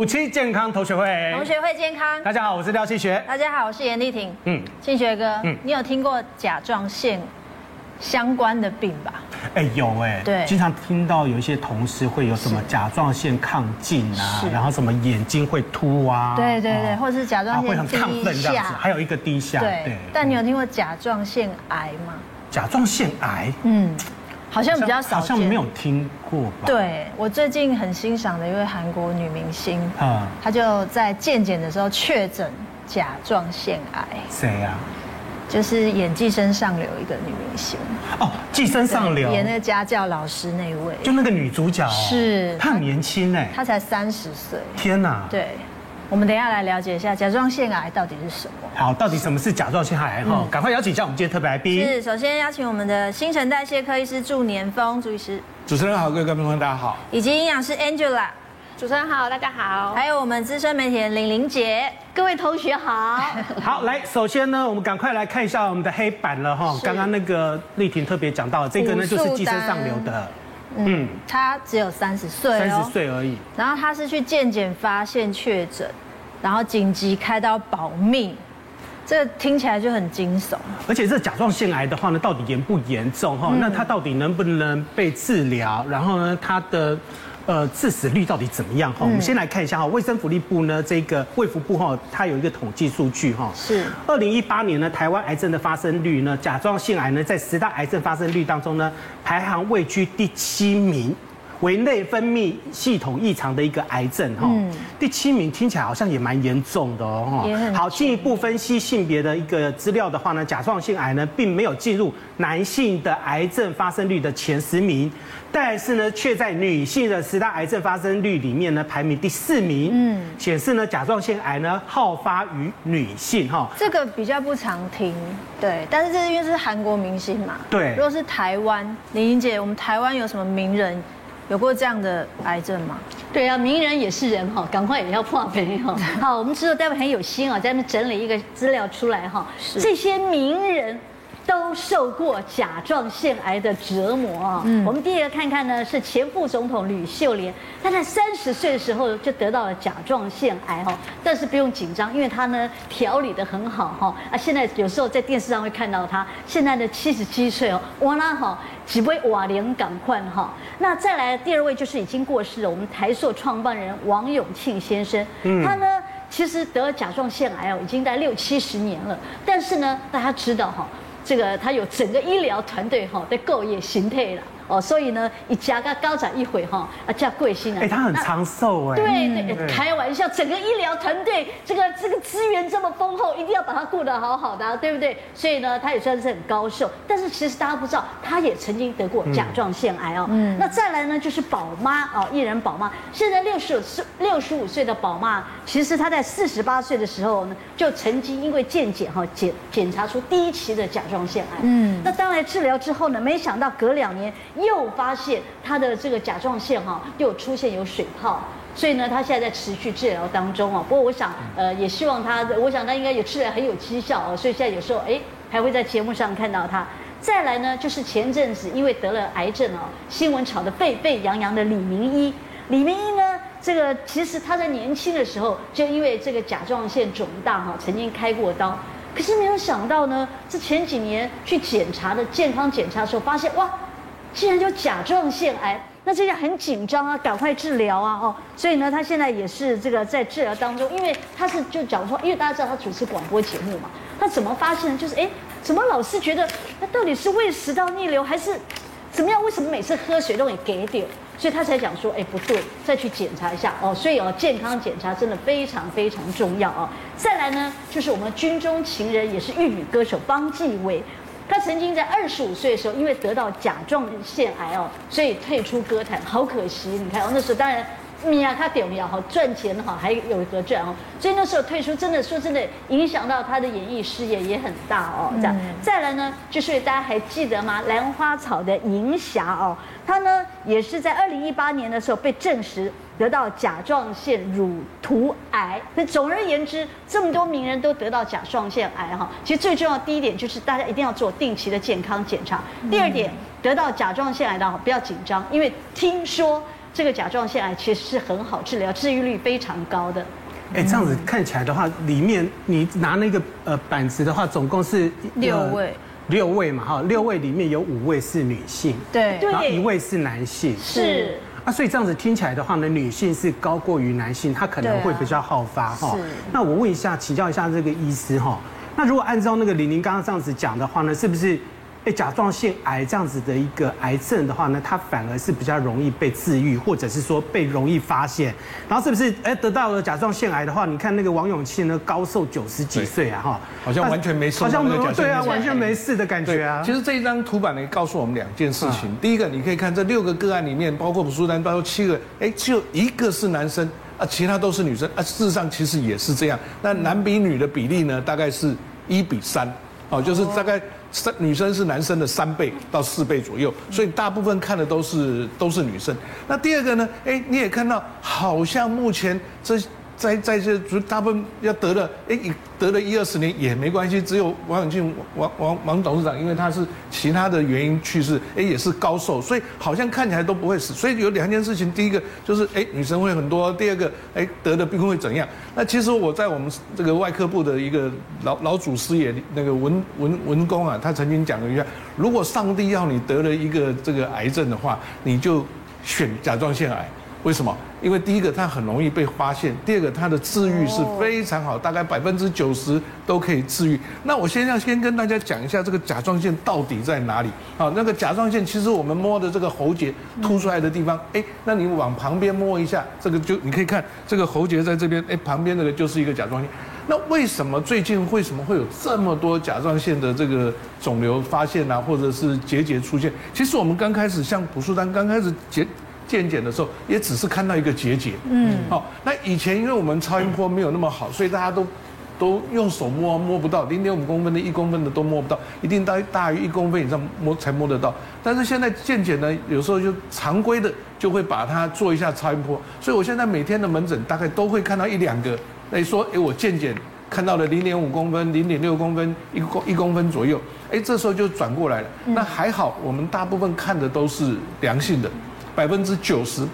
五期健康同学会，同学会健康。大家好，我是廖庆学。大家好，我是严丽婷。嗯，庆学哥，嗯，你有听过甲状腺相关的病吧？哎，有哎，对，经常听到有一些同事会有什么甲状腺亢进啊，然后什么眼睛会凸啊，对对对，或者是甲状腺会很亢奋这样子，还有一个低下。对，但你有听过甲状腺癌吗？甲状腺癌，嗯。好像比较少，好像没有听过吧？对，我最近很欣赏的一位韩国女明星，啊，她就在健检的时候确诊甲状腺癌。谁呀？就是演《寄生上流》一个女明星。哦，《寄生上流》演那个家教老师那位，就那个女主角。是。她很年轻哎，她才三十岁。天哪！对。我们等一下来了解一下甲状腺癌到底是什么。好，到底什么是甲状腺癌？哈、嗯，赶快邀请一下我们今天特别来宾。是，首先邀请我们的新陈代谢科医师祝年峰朱医师。主持人好，各位观众朋友大家好。以及营养师 Angela。主持人好，大家好。还有我们资深媒体人林玲姐，各位同学好。好，来，首先呢，我们赶快来看一下我们的黑板了哈。刚刚那个丽婷特别讲到，这个呢就是寄生上流的。嗯，他只有三十岁，三十岁而已。然后他是去健检发现确诊。然后紧急开刀保命，这个听起来就很惊悚。而且这甲状腺癌的话呢，到底严不严重哈？那他到底能不能被治疗？然后呢，他的呃致死率到底怎么样哈？我们先来看一下哈，卫生福利部呢这个卫福部哈，它有一个统计数据哈，是二零一八年呢，台湾癌症的发生率呢，甲状腺癌呢在十大癌症发生率当中呢，排行位居第七名。为内分泌系统异常的一个癌症哈，第七名听起来好像也蛮严重的哦哈。好，进一步分析性别的一个资料的话呢，甲状腺癌呢并没有进入男性的癌症发生率的前十名，但是呢却在女性的十大癌症发生率里面呢排名第四名。嗯，显示呢甲状腺癌呢好发于女性哈。这个比较不常听，对，但是这是因为是韩国明星嘛。对。如果是台湾，林玲姐，我们台湾有什么名人？有过这样的癌症吗？对啊，名人也是人哈，赶快也要破病哈。好，我们知道戴维很有心啊，在那整理一个资料出来哈。是。这些名人都受过甲状腺癌的折磨啊。嗯。我们第一个看看呢，是前副总统吕秀莲，她在三十岁的时候就得到了甲状腺癌哈，但是不用紧张，因为她呢调理得很好哈。啊，现在有时候在电视上会看到她，现在的七十七岁哦，哇啦哈。几位瓦联赶快哈，那再来第二位就是已经过世了，我们台塑创办人王永庆先生，嗯他呢其实得了甲状腺癌哦，已经在六七十年了，但是呢大家知道哈，这个他有整个医疗团队哈在构业形态了。哦，所以呢，一加个高长一回哈，啊叫贵姓啊？哎，他很长寿哎。对对，开玩笑，整个医疗团队这个这个资源这么丰厚，一定要把他顾得好好的，对不对？所以呢，他也算是很高寿。但是其实大家不知道，他也曾经得过甲状腺癌哦。嗯。那再来呢，就是宝妈哦，艺人宝妈，现在六十五岁六十五岁的宝妈，其实她在四十八岁的时候呢，就曾经因为健检哈检检查出第一期的甲状腺癌。嗯。那当然治疗之后呢，没想到隔两年。又发现他的这个甲状腺哈又出现有水泡，所以呢，他现在在持续治疗当中啊。不过我想，呃，也希望他，我想他应该也治疗很有绩效哦。所以现在有时候哎，还会在节目上看到他。再来呢，就是前阵子因为得了癌症哦，新闻炒得沸沸扬扬的李明一。李明一呢，这个其实他在年轻的时候就因为这个甲状腺肿大哈，曾经开过刀，可是没有想到呢，这前几年去检查的健康检查的时候，发现哇。既然就甲状腺癌，那这个很紧张啊，赶快治疗啊，哦，所以呢，他现在也是这个在治疗当中，因为他是就讲说，因为大家知道他主持广播节目嘛，他怎么发现就是哎，怎么老是觉得他到底是胃食道逆流还是怎么样？为什么每次喝水都给给掉？所以他才讲说，哎，不对，再去检查一下哦。所以哦，健康检查真的非常非常重要啊。再来呢，就是我们军中情人，也是玉女歌手方季薇。他曾经在二十五岁的时候，因为得到甲状腺癌哦，所以退出歌坛，好可惜。你看哦，那时候当然米亚他点要好赚钱哈，还有得赚哦，所以那时候退出，真的说真的，影响到他的演艺事业也很大哦。这样再来呢，就是大家还记得吗？兰花草的银霞哦，他呢也是在二零一八年的时候被证实。得到甲状腺乳突癌，那总而言之，这么多名人都得到甲状腺癌哈。其实最重要的第一点就是大家一定要做定期的健康检查。第二点，得到甲状腺癌的不要紧张，因为听说这个甲状腺癌其实是很好治疗，治愈率非常高的。哎，这样子看起来的话，里面你拿那个呃板子的话，总共是六位，六位嘛哈，六位里面有五位是女性，对，然后一位是男性，是。啊，所以这样子听起来的话呢，女性是高过于男性，她可能会比较好发哈。那我问一下，请教一下这个医师哈，那如果按照那个玲玲刚刚这样子讲的话呢，是不是？哎，甲状腺癌这样子的一个癌症的话呢，它反而是比较容易被治愈，或者是说被容易发现。然后是不是？哎，得到了甲状腺癌的话，你看那个王永庆呢，高寿九十几岁啊，哈，好像完全没事，好像没有对啊，完全没事的感觉啊。其实这一张图板呢，告诉我们两件事情。第一个，你可以看这六个个案里面，包括朴书丹，包括七个，哎，只有一个是男生啊，其他都是女生啊。事实上，其实也是这样。那男比女的比例呢，大概是一比三，哦，就是大概。三女生是男生的三倍到四倍左右，所以大部分看的都是都是女生。那第二个呢？哎，你也看到，好像目前这。在在这就大部分要得了，哎，得了一二十年也没关系。只有王永庆王王王董事长，因为他是其他的原因去世，哎，也是高寿，所以好像看起来都不会死。所以有两件事情，第一个就是哎，女生会很多；第二个，哎，得的病会怎样？那其实我在我们这个外科部的一个老老祖师爷那个文文文公啊，他曾经讲过一下：如果上帝要你得了一个这个癌症的话，你就选甲状腺癌。为什么？因为第一个它很容易被发现，第二个它的治愈是非常好，大概百分之九十都可以治愈。那我先要先跟大家讲一下这个甲状腺到底在哪里？好，那个甲状腺其实我们摸的这个喉结凸出来的地方，哎，那你往旁边摸一下，这个就你可以看这个喉结在这边，哎，旁边那个就是一个甲状腺。那为什么最近为什么会有这么多甲状腺的这个肿瘤发现啊，或者是结节出现？其实我们刚开始像朴树丹刚开始结。健检的时候，也只是看到一个结节。嗯，好，那以前因为我们超音波没有那么好，所以大家都都用手摸摸不到，零点五公分的、一公分的都摸不到，一定大大于一公分以上摸才摸得到。但是现在健检呢，有时候就常规的就会把它做一下超音波，所以我现在每天的门诊大概都会看到一两个，那说，哎，我健检看到了零点五公分、零点六公分、一公一公分左右，哎，这时候就转过来了。那还好，我们大部分看的都是良性的。百分之九十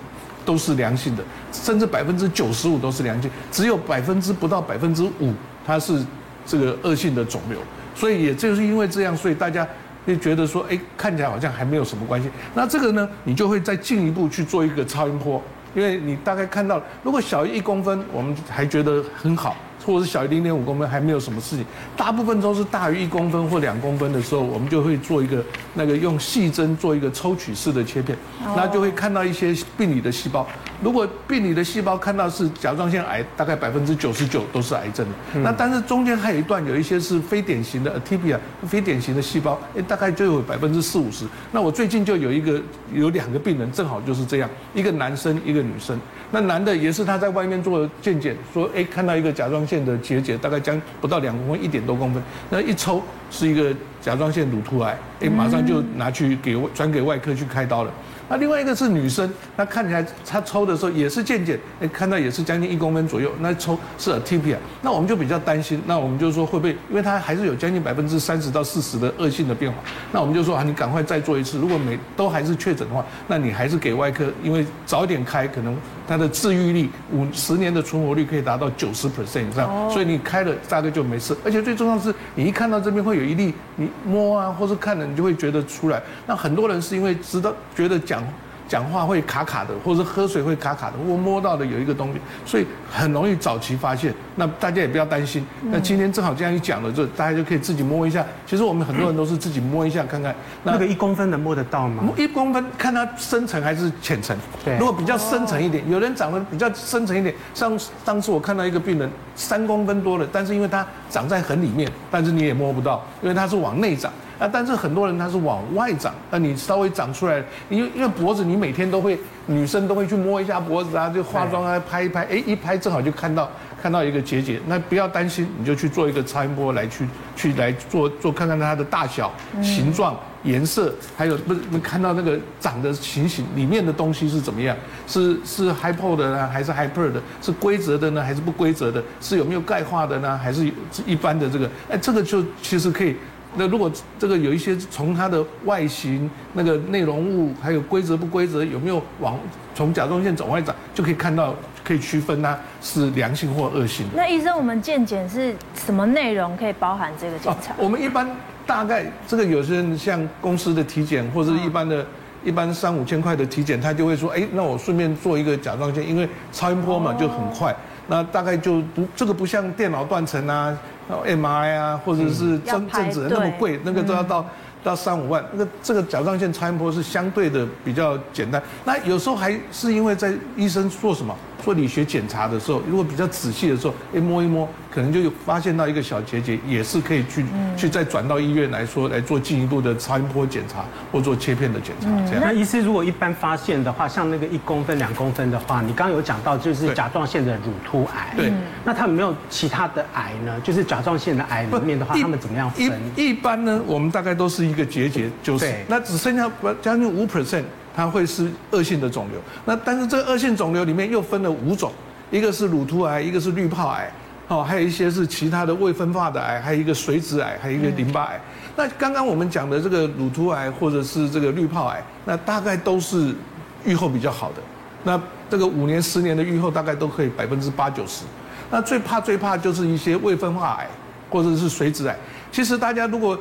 都是良性的，甚至百分之九十五都是良性，只有百分之不到百分之五它是这个恶性的肿瘤，所以也就是因为这样，所以大家会觉得说，哎，看起来好像还没有什么关系。那这个呢，你就会再进一步去做一个超音波，因为你大概看到，如果小于一公分，我们还觉得很好。或者是小于零点五公分还没有什么事情，大部分都是大于一公分或两公分的时候，我们就会做一个那个用细针做一个抽取式的切片，那就会看到一些病理的细胞。如果病理的细胞看到是甲状腺癌，大概百分之九十九都是癌症的。那但是中间还有一段有一些是非典型的 atypia 非典型的细胞，哎，大概就有百分之四五十。那我最近就有一个有两个病人正好就是这样，一个男生一个女生。那男的也是他在外面做健检，说哎看到一个甲状腺的结节，大概将不到两公分，一点多公分，那一抽是一个甲状腺乳突癌，哎马上就拿去给转给外科去开刀了。那另外一个是女生，那看起来她抽的时候也是渐渐，哎，看到也是将近一公分左右，那抽是 TPI，那我们就比较担心，那我们就说会不会，因为她还是有将近百分之三十到四十的恶性的变化，那我们就说啊，你赶快再做一次，如果每都还是确诊的话，那你还是给外科，因为早一点开，可能它的治愈率五十年的存活率可以达到九十 percent 以上，所以你开了大概就没事，而且最重要的是，你一看到这边会有一粒，你摸啊，或是看了，你就会觉得出来。那很多人是因为知道觉得讲。讲话会卡卡的，或者喝水会卡卡的，我摸到的有一个东西，所以很容易早期发现。那大家也不要担心。那今天正好这样一讲了，就大家就可以自己摸一下。其实我们很多人都是自己摸一下看看。那个一公分能摸得到吗？一公分看它深层还是浅层。对。如果比较深层一点，有人长得比较深层一点，像当时我看到一个病人三公分多了，但是因为它长在很里面，但是你也摸不到，因为它是往内长。啊，但是很多人他是往外长，那你稍微长出来，因为因为脖子你每天都会，女生都会去摸一下脖子啊，就化妆啊拍一拍，哎，一拍正好就看到看到一个结节，那不要担心，你就去做一个超音波来去去来做做看看它的大小、形状、颜色，还有不是看到那个长的情形，里面的东西是怎么样？是是 hypo 的呢，还是 hyper 的？是规则的呢，还是不规则的？是有没有钙化的呢，还是一般的这个？哎，这个就其实可以。那如果这个有一些从它的外形、那个内容物，还有规则不规则，有没有往从甲状腺往外长，就可以看到，可以区分它是良性或恶性。那医生，我们健检是什么内容可以包含这个检查？我们一般大概这个有些人像公司的体检或者是一般的。一般三五千块的体检，他就会说，哎，那我顺便做一个甲状腺，因为超音波嘛就很快，那大概就不这个不像电脑断层啊，MRI 啊，或者是正正子那么贵，那个都要到到三五万。那个这个甲状腺超音波是相对的比较简单。那有时候还是因为在医生做什么？做理学检查的时候，如果比较仔细的时候，一，摸一摸，可能就有发现到一个小结节，也是可以去、嗯、去再转到医院来说来做进一步的超音波检查或做切片的检查。这样。那医师如果一般发现的话，像那个一公分、两公分的话，你刚刚有讲到就是甲状腺的乳突癌。对。那他有没有其他的癌呢？就是甲状腺的癌里面的话，他们怎么样分？一一般呢，我们大概都是一个结节，就是那只剩下将近五 percent。它会是恶性的肿瘤，那但是这个恶性肿瘤里面又分了五种，一个是乳突癌，一个是滤泡癌，哦，还有一些是其他的未分化的癌，还有一个髓质癌，还有一个淋巴癌。那刚刚我们讲的这个乳突癌或者是这个滤泡癌，那大概都是预后比较好的，那这个五年、十年的预后大概都可以百分之八九十。那最怕最怕就是一些未分化癌或者是髓质癌。其实大家如果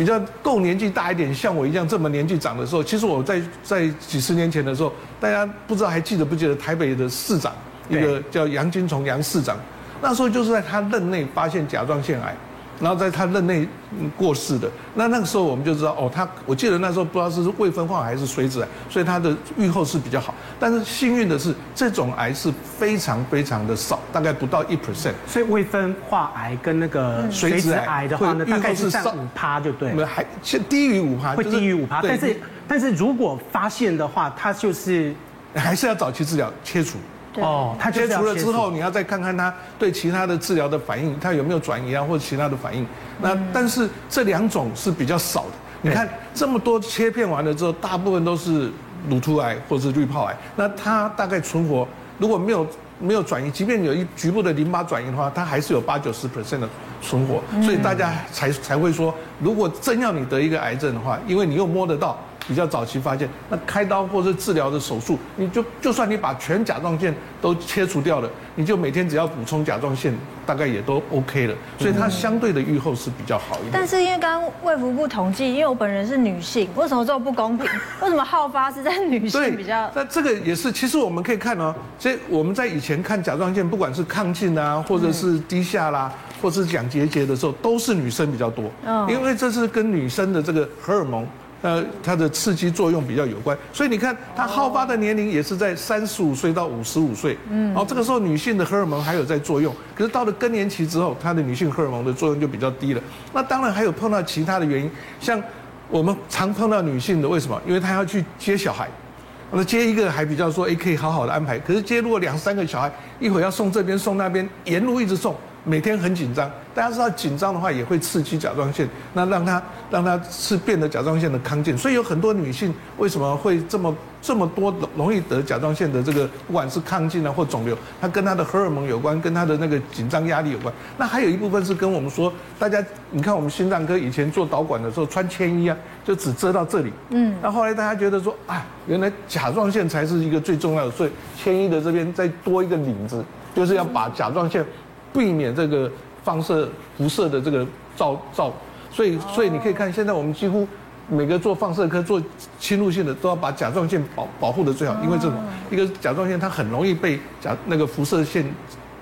比较够年纪大一点，像我一样这么年纪长的时候，其实我在在几十年前的时候，大家不知道还记得不记得台北的市长，一个叫杨金虫杨市长，那时候就是在他任内发现甲状腺癌。然后在他任内过世的，那那个时候我们就知道哦，他我记得那时候不知道是未分化还是髓质癌，所以他的预后是比较好。但是幸运的是，这种癌是非常非常的少，大概不到一 percent。所以未分化癌跟那个髓质癌的话呢，大概是占五趴就对。还低于五趴，会低于五趴。但是但是如果发现的话，它就是还是要早期治疗切除。哦，他切除了之后，你要再看看他对其他的治疗的反应，他有没有转移啊，或者其他的反应。那但是这两种是比较少的。你看这么多切片完了之后，大部分都是乳突癌或者是滤泡癌。那它大概存活，如果没有没有转移，即便有一局部的淋巴转移的话，它还是有八九十 percent 的存活。所以大家才才会说，如果真要你得一个癌症的话，因为你又摸得到。比较早期发现，那开刀或者治疗的手术，你就就算你把全甲状腺都切除掉了，你就每天只要补充甲状腺，大概也都 OK 了。所以它相对的预后是比较好一点。但是因为刚刚卫福部统计，因为我本人是女性，为什么这么不公平？为什么好发是在女性比较？那这个也是，其实我们可以看哦，所以我们在以前看甲状腺，不管是亢进啊，或者是低下啦，或是讲结节的时候，都是女生比较多。嗯，因为这是跟女生的这个荷尔蒙。呃，它的刺激作用比较有关，所以你看，它好发的年龄也是在三十五岁到五十五岁，嗯，然后这个时候女性的荷尔蒙还有在作用，可是到了更年期之后，它的女性荷尔蒙的作用就比较低了。那当然还有碰到其他的原因，像我们常碰到女性的，为什么？因为她要去接小孩，那接一个还比较说，哎，可以好好的安排，可是接如果两三个小孩，一会儿要送这边送那边，沿路一直送。每天很紧张，大家知道紧张的话也会刺激甲状腺，那让它让它是变得甲状腺的亢进，所以有很多女性为什么会这么这么多容易得甲状腺的这个不管是亢进啊或肿瘤，它跟它的荷尔蒙有关，跟它的那个紧张压力有关。那还有一部分是跟我们说，大家你看我们心脏科以前做导管的时候穿铅衣啊，就只遮到这里，嗯，那后来大家觉得说啊，原来甲状腺才是一个最重要的，所以铅衣的这边再多一个领子，就是要把甲状腺。避免这个放射辐射的这个照照，所以所以你可以看，现在我们几乎每个做放射科做侵入性的都要把甲状腺保保护的最好，因为这种一个甲状腺它很容易被甲那个辐射线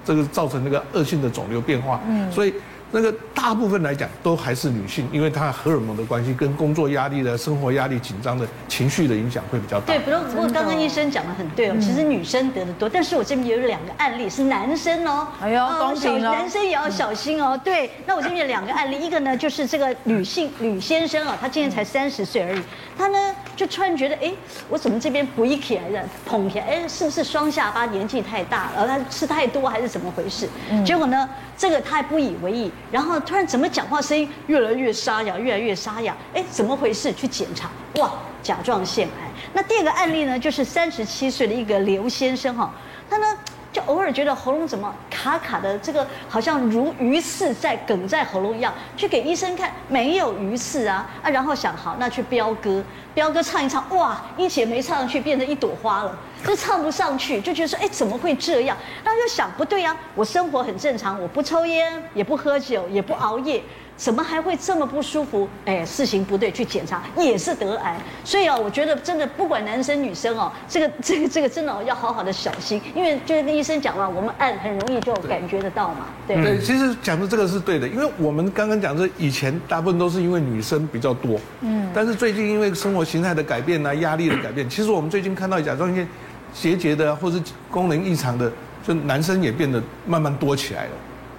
这个造成那个恶性的肿瘤变化，嗯所以。那个大部分来讲都还是女性，因为她荷尔蒙的关系，跟工作压力的、生活压力、紧张的情绪的影响会比较大。对，不过不过刚刚医生讲的很对哦，其实女生得的多，但是我这边有两个案例是男生哦，哎呦，小男生也要小心哦。对，那我这边有两个案例，一个呢就是这个女性吕先生啊，他今年才三十岁而已，他呢就突然觉得，哎，我怎么这边不一起来的，捧起来，哎，是不是双下巴年纪太大了，他吃太多还是怎么回事？结果呢，这个他还不以为意。然后突然怎么讲话声音越来越沙哑，越来越沙哑？哎，怎么回事？去检查，哇，甲状腺癌。那第二个案例呢，就是三十七岁的一个刘先生哈，他呢。就偶尔觉得喉咙怎么卡卡的，这个好像如鱼刺在梗在喉咙一样，去给医生看，没有鱼刺啊啊，然后想好那去飙歌，飙歌唱一唱，哇，一节没唱上去，变成一朵花了，就唱不上去，就觉得说，哎，怎么会这样？然后就想，不对啊，我生活很正常，我不抽烟，也不喝酒，也不熬夜。怎么还会这么不舒服？哎，事情不对，去检查也是得癌。所以啊，我觉得真的不管男生女生哦，这个 这个这个真的要好好的小心，因为就是跟医生讲了，我们按很容易就感觉得到嘛。对对，其实讲的这个是对的，因为我们刚刚讲这以前大部分都是因为女生比较多，嗯，但是最近因为生活形态的改变啊，压力的改变，其实我们最近看到甲状腺结节的或是功能异常的，就男生也变得慢慢多起来了。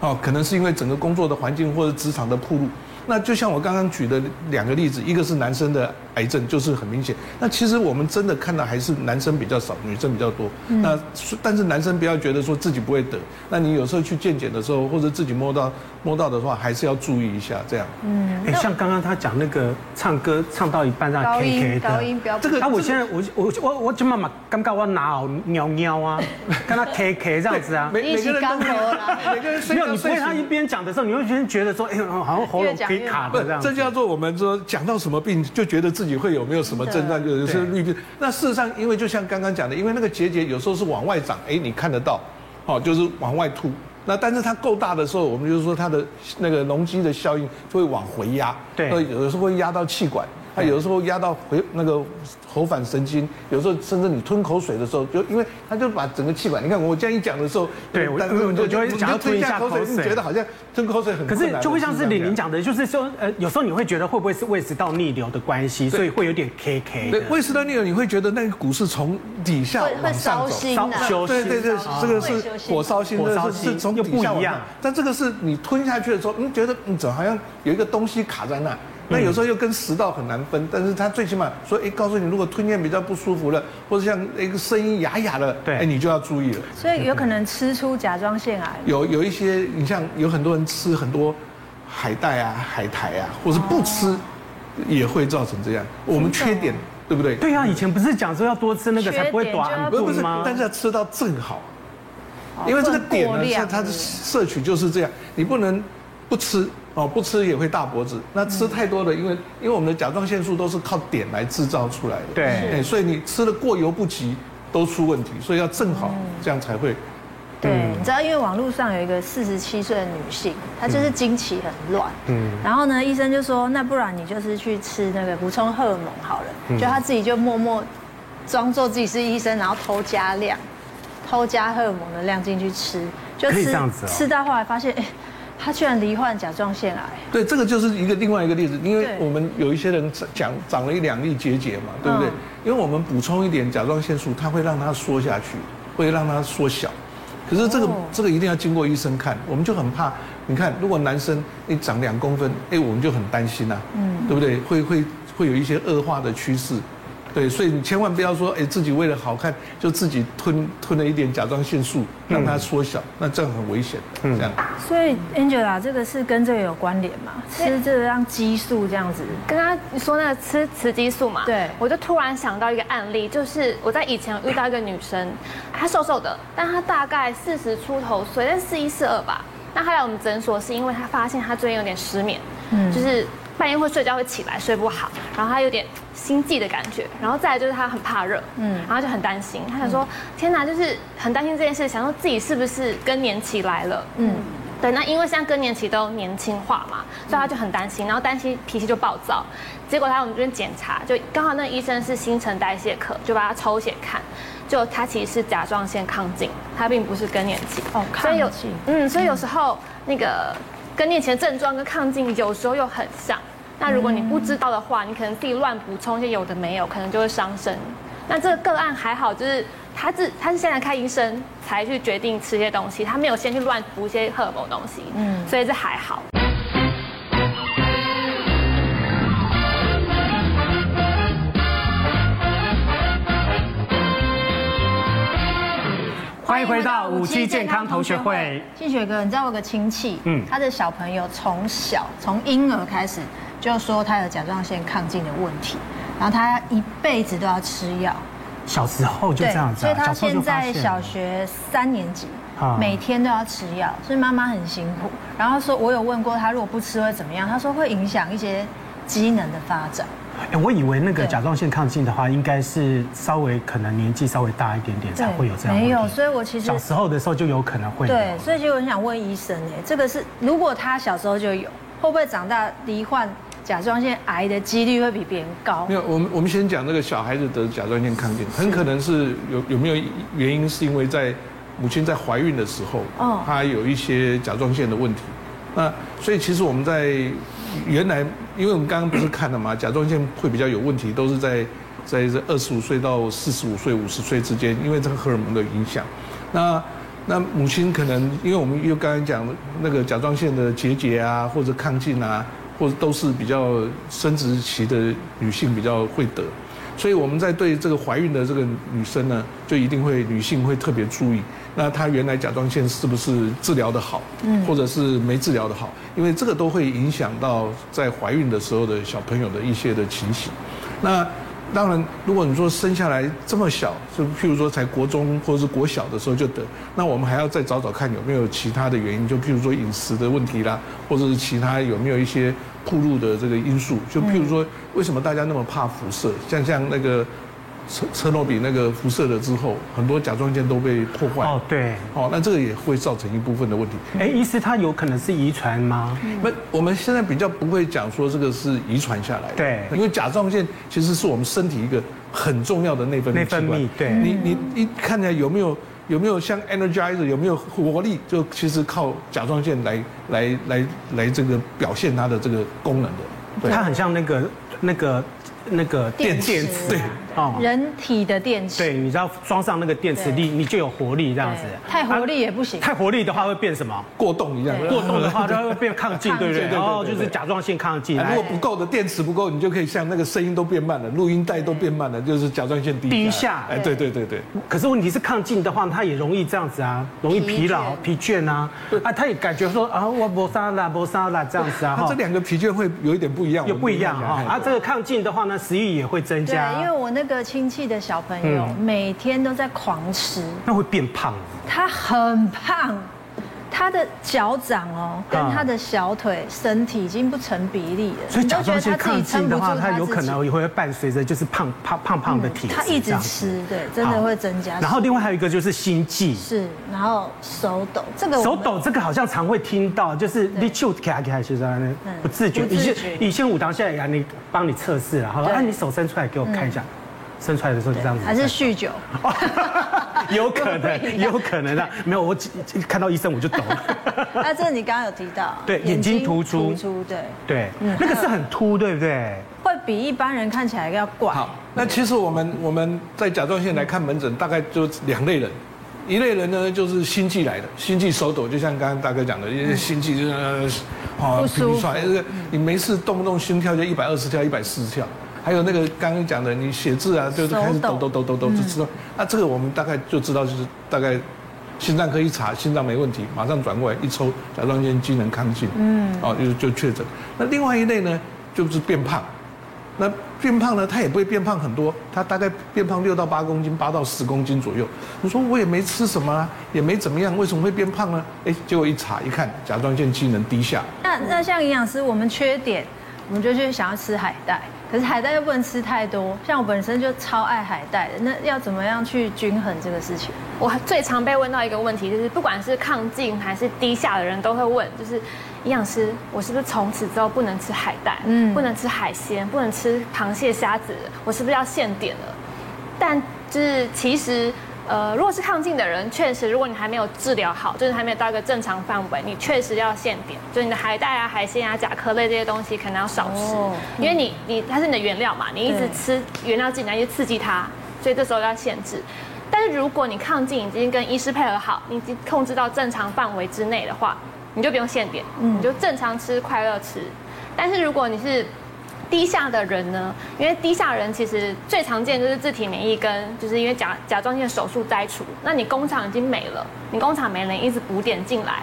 哦，可能是因为整个工作的环境或者职场的铺路。那就像我刚刚举的两个例子，一个是男生的癌症，就是很明显。那其实我们真的看到还是男生比较少，女生比较多。那但是男生不要觉得说自己不会得。那你有时候去健检的时候，或者自己摸到摸到的话，还是要注意一下这样。嗯，哎，像刚刚他讲那个唱歌唱到一半让 K K 的，高音不要这个。那我现在我我我我就慢慢尴尬我拿哦尿尿啊，跟他 K K 这样子啊。每每个人都 每个人没有，你被他一边讲的时候，你会觉得觉得说，哎，好像喉咙可以卡的这样。这叫做我们说讲到什么病，就觉得自己会有没有什么症状，就有时候滤病。那事实上，因为就像刚刚讲的，因为那个结节有时候是往外长，哎，你看得到，哦，就是往外凸。那但是它够大的时候，我们就是说它的那个容积的效应就会往回压，对，有的时候会压到气管。它有的时候压到回那个喉返神经，有时候甚至你吞口水的时候，就因为它就把整个气管，你看我这样一讲的时候，对，我就就会想要吞一下口水，你觉得好像吞口水很可是就会像是李玲讲的，就是说呃，有时候你会觉得会不会是胃食道逆流的关系，所以会有点 K K。对，胃食道逆流你会觉得那个骨是从底下往上走，烧对对对，这个是火烧心，火烧心，是从底下往上。但这个是你吞下去的时候，你觉得你怎么好像有一个东西卡在那？那有时候又跟食道很难分，但是他最起码说，哎，告诉你，如果吞咽比较不舒服了，或者像一个声音哑哑的，对，哎，你就要注意了。所以有可能吃出甲状腺癌。有有一些，你像有很多人吃很多海带啊、海苔啊，或是不吃，也会造成这样。我们缺碘，对不对？对啊，以前不是讲说要多吃那个才不会短不是吗？但是要吃到正好，因为这个碘呢，它它的摄取就是这样，你不能不吃。哦，不吃也会大脖子。那吃太多的，因为因为我们的甲状腺素都是靠碘来制造出来的。对，哎，所以你吃的过犹不及都出问题，所以要正好这样才会。对，你知道，因为网络上有一个四十七岁的女性，她就是经期很乱。嗯。然后呢，医生就说，那不然你就是去吃那个补充荷尔蒙好了。就她自己就默默装作自己是医生，然后偷加量，偷加荷尔蒙的量进去吃，就吃吃到后来发现，哎。他居然罹患甲状腺癌。对，这个就是一个另外一个例子，因为我们有一些人讲长了一两粒结节嘛，对不对？因为我们补充一点甲状腺素，它会让它缩下去，会让它缩小。可是这个这个一定要经过医生看，我们就很怕。你看，如果男生你长两公分，哎，我们就很担心呐，嗯，对不对？会会会有一些恶化的趋势。对，所以你千万不要说，哎，自己为了好看就自己吞吞了一点甲状腺素，让它缩小，那这样很危险的。嗯，这样。所以 Angela，这个是跟这个有关联吗？吃这个让激素这样子，跟他说那个吃雌激素嘛。对。我就突然想到一个案例，就是我在以前遇到一个女生，她瘦瘦的，但她大概四十出头岁，但四一四二吧。那她来我们诊所是因为她发现她最近有点失眠，嗯，就是。半夜会睡觉会起来睡不好，然后他有点心悸的感觉，然后再来就是他很怕热，嗯，然后就很担心，他想说天哪，就是很担心这件事，想说自己是不是更年期来了，嗯，对，那因为现在更年期都年轻化嘛，所以他就很担心，然后担心脾气就暴躁，结果他我们这边检查，就刚好那医生是新陈代谢科，就把他抽血看，就他其实是甲状腺亢进，他并不是更年期，哦，所以有，嗯，所以有时候那个。更年期的症状跟亢进有时候又很像，那如果你不知道的话，你可能自己乱补充一些有的没有，可能就会伤身。那这个个案还好，就是他是他是现在看医生才去决定吃些东西，他没有先去乱补一些荷尔蒙东西，嗯，所以这还好。欢迎回到五期健康同学会。庆雪哥，你知道我有个亲戚，嗯，他的小朋友从小从婴儿开始就说他有甲状腺亢进的问题，然后他一辈子都要吃药，小时候就这样子，所以他现在小学三年级，每天都要吃药，所以妈妈很辛苦。然后说，我有问过他，如果不吃会怎么样？他说会影响一些机能的发展。哎，我以为那个甲状腺亢进的话，应该是稍微可能年纪稍微大一点点才会有这样。没有，所以我其实小时候的时候就有可能会。对，所以就很想问医生，哎，这个是如果他小时候就有，会不会长大罹患甲状腺癌的几率会比别人高？没有，我们我们先讲这个小孩子得甲状腺亢进，很可能是有有没有原因，是因为在母亲在怀孕的时候，哦，她有一些甲状腺的问题。那所以其实我们在原来，因为我们刚刚不是看了嘛，甲状腺会比较有问题，都是在在这二十五岁到四十五岁、五十岁之间，因为这个荷尔蒙的影响。那那母亲可能，因为我们又刚才讲那个甲状腺的结节啊，或者亢进啊，或者都是比较生殖期的女性比较会得。所以我们在对这个怀孕的这个女生呢，就一定会女性会特别注意，那她原来甲状腺是不是治疗的好，嗯，或者是没治疗的好，因为这个都会影响到在怀孕的时候的小朋友的一些的情形。那当然，如果你说生下来这么小，就譬如说才国中或者是国小的时候就得，那我们还要再找找看有没有其他的原因，就譬如说饮食的问题啦，或者是其他有没有一些。暴露的这个因素，就譬如说，为什么大家那么怕辐射？像像那个车车诺比那个辐射了之后，很多甲状腺都被破坏。哦，对。哦，那这个也会造成一部分的问题。哎，医师，它有可能是遗传吗？那我们现在比较不会讲说这个是遗传下来的。对。因为甲状腺其实是我们身体一个很重要的内分泌。内分泌。对。你你一看起来有没有？有没有像 Energizer 有没有活力？就其实靠甲状腺来来来来这个表现它的这个功能的。对，它很像那个那个。那个电电池，对，哦，人体的电池，对，你知道装上那个电池，力你就有活力这样子。太活力也不行，太活力的话会变什么？过动一样。过动的话它会变亢进，对不对？然后就是甲状腺亢进。如果不够的电池不够，你就可以像那个声音都变慢了，录音带都变慢了，就是甲状腺低低下。哎，对对对对。可是问题是亢进的话，它也容易这样子啊，容易疲劳、疲倦啊。啊，他也感觉说啊，我搏杀啦，搏杀啦这样子啊。这两个疲倦会有一点不一样。有不一样啊。啊，这个亢进的话呢，食欲也会增。对，因为我那个亲戚的小朋友每天都在狂吃，那会变胖。他很胖。他的脚掌哦，跟他的小腿、身体已经不成比例了。所以甲状腺亢进的话，他有可能也会伴随着就是胖胖胖胖的体质。他一直吃，对，真的会增加。然后另外还有一个就是心悸，是，然后手抖，这个手抖这个好像常会听到，就是你手卡卡其实不自觉。以前以前武当现在也你帮你测试了，好了，那你手伸出来给我看一下。生出来的时候就这样子，还是酗酒？有可能，有可能啊。没有，我看到医生我就懂了。那 这你刚刚有提到，对，眼睛突出，突出，对，对，那个是很凸，对不对？会比一般人看起来要怪。好，那其实我们我们在甲状腺来看门诊，大概就两类人，一类人呢就是心悸来的，心悸手抖，就像刚刚大哥讲的，因为心悸就是啊，不舒服，你没事动不动心跳就一百二十跳，一百四十跳。还有那个刚刚讲的，你写字啊，就是开始抖抖抖抖抖，就知道。那这个我们大概就知道，就是大概心脏科一查，心脏没问题，马上转过来一抽甲状腺机能亢进，嗯，哦，就就确诊。那另外一类呢，就是变胖。那变胖呢，他也不会变胖很多，他大概变胖六到八公斤，八到十公斤左右。你说我也没吃什么啊，也没怎么样，为什么会变胖呢？哎，结果一查一看，甲状腺机能低下。那那像营养师，我们缺点，我们就去想要吃海带。可是海带又不能吃太多，像我本身就超爱海带的，那要怎么样去均衡这个事情？我最常被问到一个问题，就是不管是抗进还是低下的人都会问，就是营养师，我是不是从此之后不能吃海带，嗯，不能吃海鲜，不能吃螃蟹、虾子，我是不是要限点了？但就是其实。呃，如果是亢进的人，确实，如果你还没有治疗好，就是还没有到一个正常范围，你确实要限点，就是你的海带啊、海鲜啊、甲壳类这些东西可能要少吃，哦、因为你你它是你的原料嘛，你一直吃原料进来就刺激它，所以这时候要限制。但是如果你抗进已经跟医师配合好，你已经控制到正常范围之内的话，你就不用限点，你就正常吃，快乐吃。但是如果你是低下的人呢，因为低下人其实最常见就是自体免疫跟就是因为甲甲状腺手术摘除，那你工厂已经没了，你工厂没了，你一直补点进来，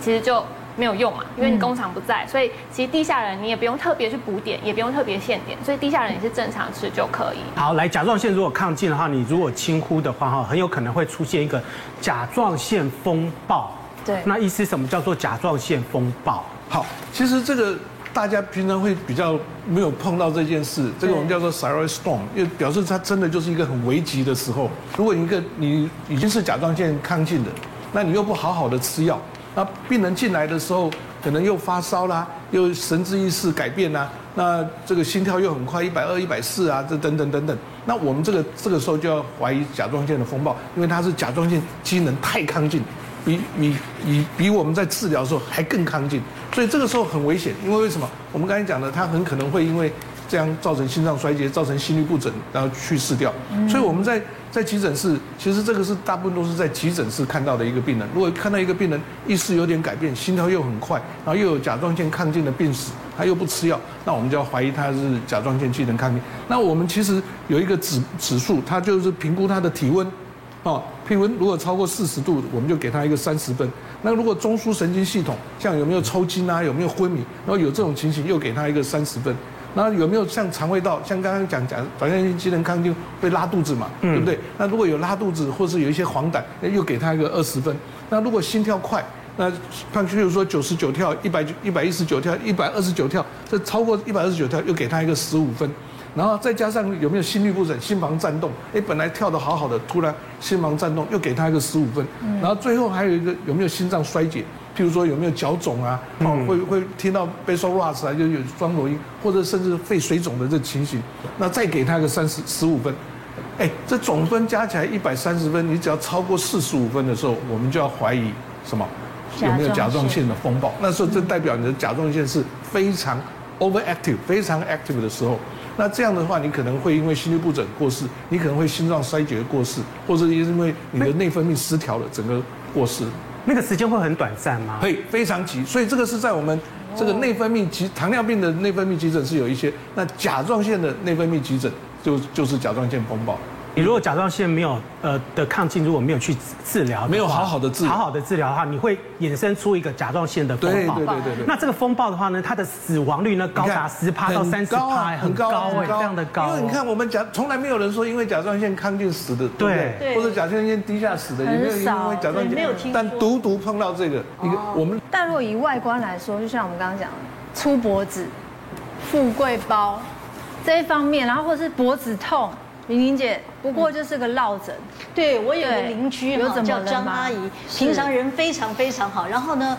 其实就没有用嘛，因为你工厂不在，所以其实低下人你也不用特别去补点，也不用特别限点，所以低下人也是正常吃就可以。好，来甲状腺如果亢进的话，你如果轻忽的话哈，很有可能会出现一个甲状腺风暴。对，那意思什么叫做甲状腺风暴？好，其实这个大家平常会比较没有碰到这件事，这个我们叫做 thyroid storm，因为表示它真的就是一个很危急的时候。如果一个你已经是甲状腺亢进的，那你又不好好的吃药。那病人进来的时候，可能又发烧啦，又神志意识改变啦，那这个心跳又很快，一百二、一百四啊，这等等等等。那我们这个这个时候就要怀疑甲状腺的风暴，因为它是甲状腺机能太亢进，比比比比我们在治疗的时候还更亢进，所以这个时候很危险。因为为什么？我们刚才讲的，它很可能会因为这样造成心脏衰竭，造成心律不整，然后去世掉。所以我们在。在急诊室，其实这个是大部分都是在急诊室看到的一个病人。如果看到一个病人意识有点改变，心跳又很快，然后又有甲状腺亢进的病史，他又不吃药，那我们就要怀疑他是甲状腺机能亢进。那我们其实有一个指指数，它就是评估他的体温，哦，体温如果超过四十度，我们就给他一个三十分。那如果中枢神经系统像有没有抽筋啊，有没有昏迷，然后有这种情形，又给他一个三十分。那有没有像肠胃道，像刚刚讲讲，甲状腺机能亢进会拉肚子嘛，嗯、对不对？那如果有拉肚子，或是有一些黄疸，又给他一个二十分。那如果心跳快，那譬如说九十九跳、一百一百一十九跳、一百二十九跳，这超过一百二十九跳，又给他一个十五分。然后再加上有没有心律不整、心房颤动？哎，本来跳得好好的，突然心房颤动，又给他一个十五分。然后最后还有一个有没有心脏衰竭？譬如说有没有脚肿啊？哦，会会听到 basal rust 啊，就有双螺音，或者甚至肺水肿的这情形，那再给他个三十十五分，哎，这总分加起来一百三十分，你只要超过四十五分的时候，我们就要怀疑什么？有没有甲状腺的风暴？那时候这代表你的甲状腺是非常 overactive、非常 active 的时候。那这样的话，你可能会因为心律不整过世，你可能会心脏衰竭过世，或者因为你的内分泌失调了，整个过世。那个时间会很短暂吗？会非常急，所以这个是在我们这个内分泌急糖尿病的内分泌急诊是有一些，那甲状腺的内分泌急诊就就是甲状腺风暴。你如果甲状腺没有呃的亢进，如果没有去治疗，没有好好的治疗，好好的治疗的话，你会衍生出一个甲状腺的风暴。对对对对对。那这个风暴的话呢，它的死亡率呢高达十趴到三十趴，很高哎，非常的高。因为你看我们甲从来没有人说因为甲状腺亢进死的，对不对？或者甲状腺低下死的，也没有因为甲状腺没有听。但独独碰到这个一个我们。但如果以外观来说，就像我们刚刚讲的，粗脖子、富贵包这一方面，然后或者是脖子痛。玲玲姐，不过就是个落枕。对，我有个邻居哈，叫张阿姨，平常人非常非常好。然后呢，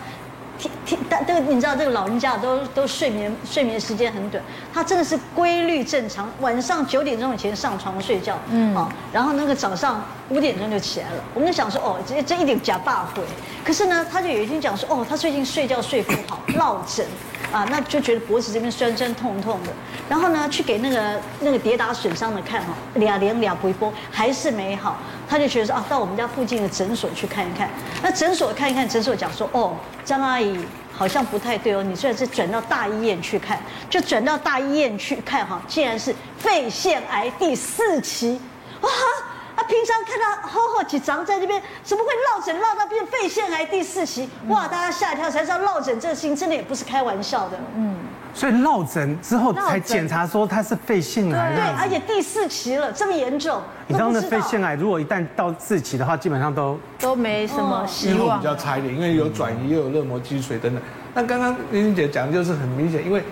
天天但这个你知道，这个老人家都都睡眠睡眠时间很短，她真的是规律正常，晚上九点钟以前上床睡觉，嗯，哦，然后那个早上五点钟就起来了。我们就想说，哦，这这一点假大会。可是呢，他就有一天讲说，哦，他最近睡觉睡不好，落枕。啊，那就觉得脖子这边酸酸痛痛的，然后呢，去给那个那个跌打损伤的看哈，俩连俩回波还是没好，他就觉得说啊，到我们家附近的诊所去看一看。那诊所看一看，诊所讲说哦，张阿姨好像不太对哦，你虽然是转到大医院去看，就转到大医院去看哈，竟然是肺腺癌第四期，哇！他平常看到厚厚几张在这边，怎么会落枕落到变肺腺癌第四期？哇！大家吓一跳，才知道落枕这个事情真的也不是开玩笑的。嗯，所以落枕之后才检查说他是肺腺癌。对，而且第四期了，这么严重。你知道那肺腺癌如果一旦到四期的话，基本上都都没什么希望。比较差一点，因为有转移，又有热膜积水等等。那刚刚玲玲姐讲的就是很明显，因为。